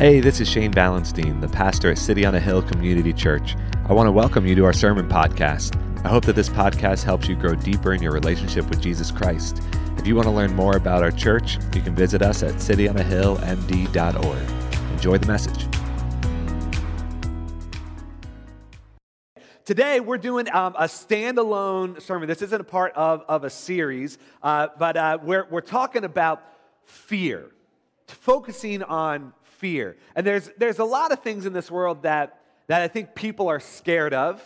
Hey, this is Shane Ballenstein, the pastor at City on a Hill Community Church. I want to welcome you to our sermon podcast. I hope that this podcast helps you grow deeper in your relationship with Jesus Christ. If you want to learn more about our church, you can visit us at cityonahillmd.org. Enjoy the message. Today, we're doing um, a standalone sermon. This isn't a part of, of a series, uh, but uh, we're, we're talking about fear, focusing on fear. And there's, there's a lot of things in this world that, that I think people are scared of,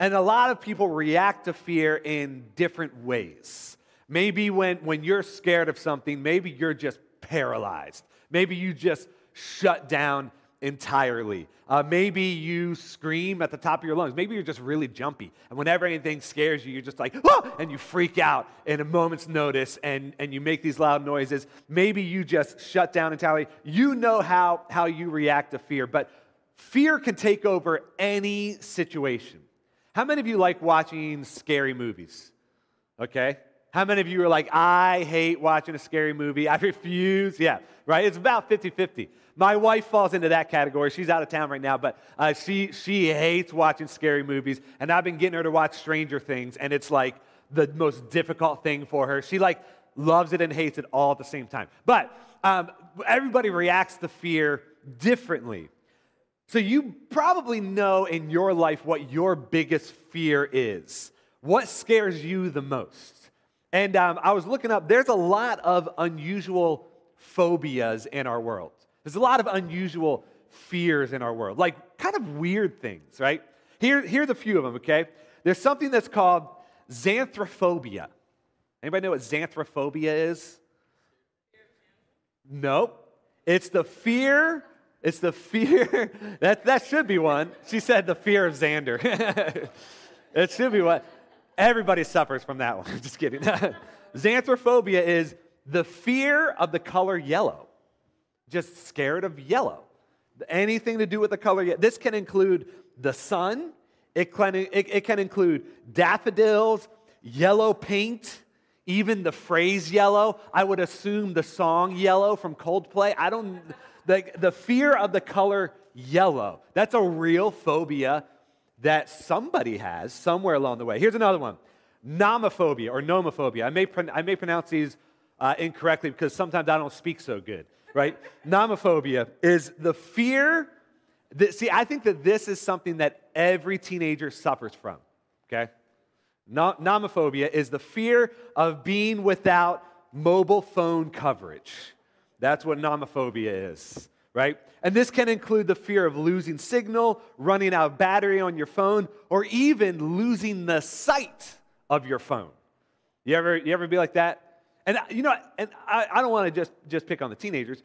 and a lot of people react to fear in different ways. Maybe when, when you're scared of something, maybe you're just paralyzed. Maybe you just shut down entirely. Uh, maybe you scream at the top of your lungs. Maybe you're just really jumpy. And whenever anything scares you, you're just like, ah! and you freak out in a moment's notice and, and you make these loud noises. Maybe you just shut down entirely. You know how, how you react to fear, but fear can take over any situation. How many of you like watching scary movies? Okay? How many of you are like, I hate watching a scary movie? I refuse. Yeah, right? It's about 50 50. My wife falls into that category. She's out of town right now, but uh, she, she hates watching scary movies. And I've been getting her to watch Stranger Things, and it's like the most difficult thing for her. She like loves it and hates it all at the same time. But um, everybody reacts to fear differently. So you probably know in your life what your biggest fear is. What scares you the most? And um, I was looking up, there's a lot of unusual phobias in our world. There's a lot of unusual fears in our world, like kind of weird things, right? Here, here's a few of them, okay? There's something that's called xanthrophobia. Anybody know what xanthrophobia is? Nope. It's the fear, it's the fear, that, that should be one. She said the fear of Xander. it should be one. Everybody suffers from that one. Just kidding. Xanthrophobia is the fear of the color yellow. Just scared of yellow. Anything to do with the color yellow. This can include the sun, it can, it, it can include daffodils, yellow paint, even the phrase yellow. I would assume the song yellow from Coldplay. I don't, the, the fear of the color yellow. That's a real phobia that somebody has somewhere along the way. Here's another one nomophobia or nomophobia. I may, I may pronounce these uh, incorrectly because sometimes I don't speak so good, right? nomophobia is the fear. That, see, I think that this is something that every teenager suffers from, okay? No, nomophobia is the fear of being without mobile phone coverage. That's what nomophobia is right? And this can include the fear of losing signal, running out of battery on your phone, or even losing the sight of your phone. You ever, you ever be like that? And uh, you know, and I, I don't want to just, just pick on the teenagers.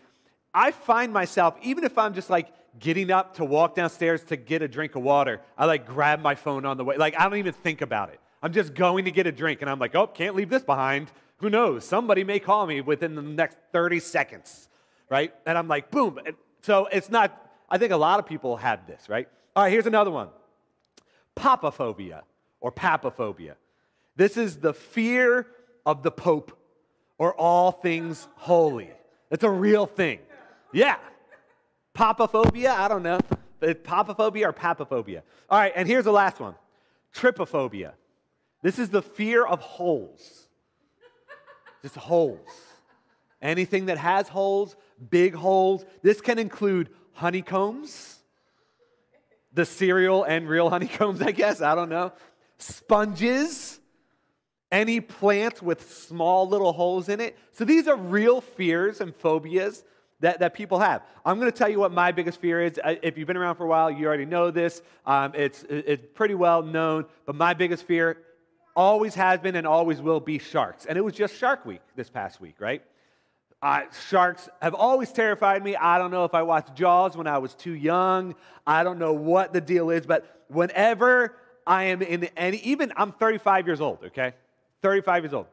I find myself, even if I'm just like getting up to walk downstairs to get a drink of water, I like grab my phone on the way. Like I don't even think about it. I'm just going to get a drink and I'm like, oh, can't leave this behind. Who knows? Somebody may call me within the next 30 seconds right? And I'm like, boom. So it's not, I think a lot of people have this, right? All right, here's another one papaphobia or papaphobia. This is the fear of the Pope or all things holy. It's a real thing. Yeah. Papaphobia, I don't know. Papaphobia or papaphobia. All right, and here's the last one trypophobia. This is the fear of holes. Just holes. Anything that has holes, big holes. This can include honeycombs, the cereal and real honeycombs, I guess. I don't know. Sponges, any plant with small little holes in it. So these are real fears and phobias that, that people have. I'm going to tell you what my biggest fear is. If you've been around for a while, you already know this. Um, it's, it's pretty well known. But my biggest fear always has been and always will be sharks. And it was just Shark Week this past week, right? Uh, sharks have always terrified me. I don't know if I watched Jaws when I was too young. I don't know what the deal is, but whenever I am in any, even I'm 35 years old, okay? 35 years old.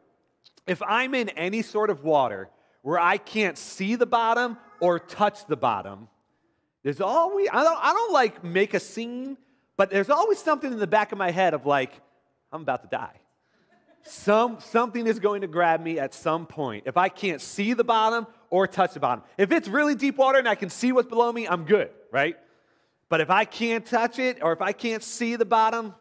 If I'm in any sort of water where I can't see the bottom or touch the bottom, there's always, I don't, I don't like make a scene, but there's always something in the back of my head of like, I'm about to die. Some, something is going to grab me at some point. If I can't see the bottom or touch the bottom. If it's really deep water and I can see what's below me, I'm good, right? But if I can't touch it or if I can't see the bottom,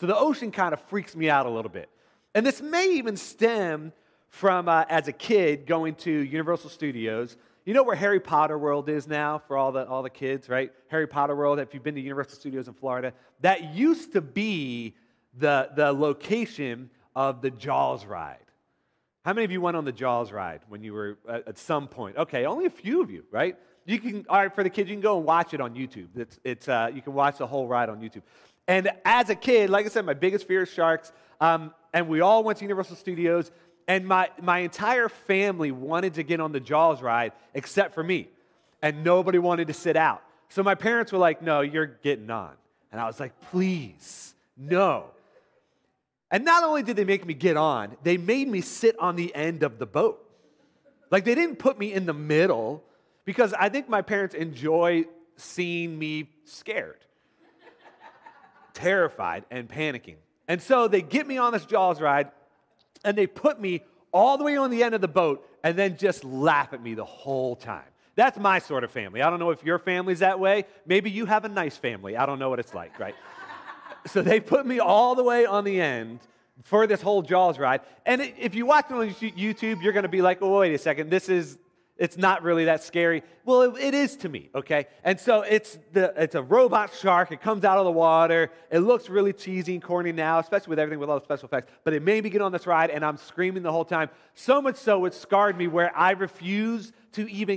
so the ocean kind of freaks me out a little bit. And this may even stem from uh, as a kid going to Universal Studios. You know where Harry Potter World is now for all the, all the kids, right? Harry Potter World, if you've been to Universal Studios in Florida, that used to be the, the location of the Jaws ride. How many of you went on the Jaws ride when you were at, some point? Okay, only a few of you, right? You can, all right, for the kids, you can go and watch it on YouTube. It's, it's, uh, you can watch the whole ride on YouTube. And as a kid, like I said, my biggest fear is sharks. Um, and we all went to Universal Studios, and my, my entire family wanted to get on the Jaws ride except for me. And nobody wanted to sit out. So my parents were like, no, you're getting on. And I was like, please, no. And not only did they make me get on, they made me sit on the end of the boat. Like they didn't put me in the middle because I think my parents enjoy seeing me scared, terrified, and panicking. And so they get me on this Jaws ride and they put me all the way on the end of the boat and then just laugh at me the whole time. That's my sort of family. I don't know if your family's that way. Maybe you have a nice family. I don't know what it's like, right? So they put me all the way on the end for this whole Jaws ride. And if you watch it on YouTube, you're going to be like, oh, wait a second, this is it's not really that scary. Well, it, it is to me, okay? And so it's, the, it's a robot shark. It comes out of the water. It looks really cheesy and corny now, especially with everything with all the special effects. But it made me get on this ride, and I'm screaming the whole time. So much so, it scarred me where I refuse to even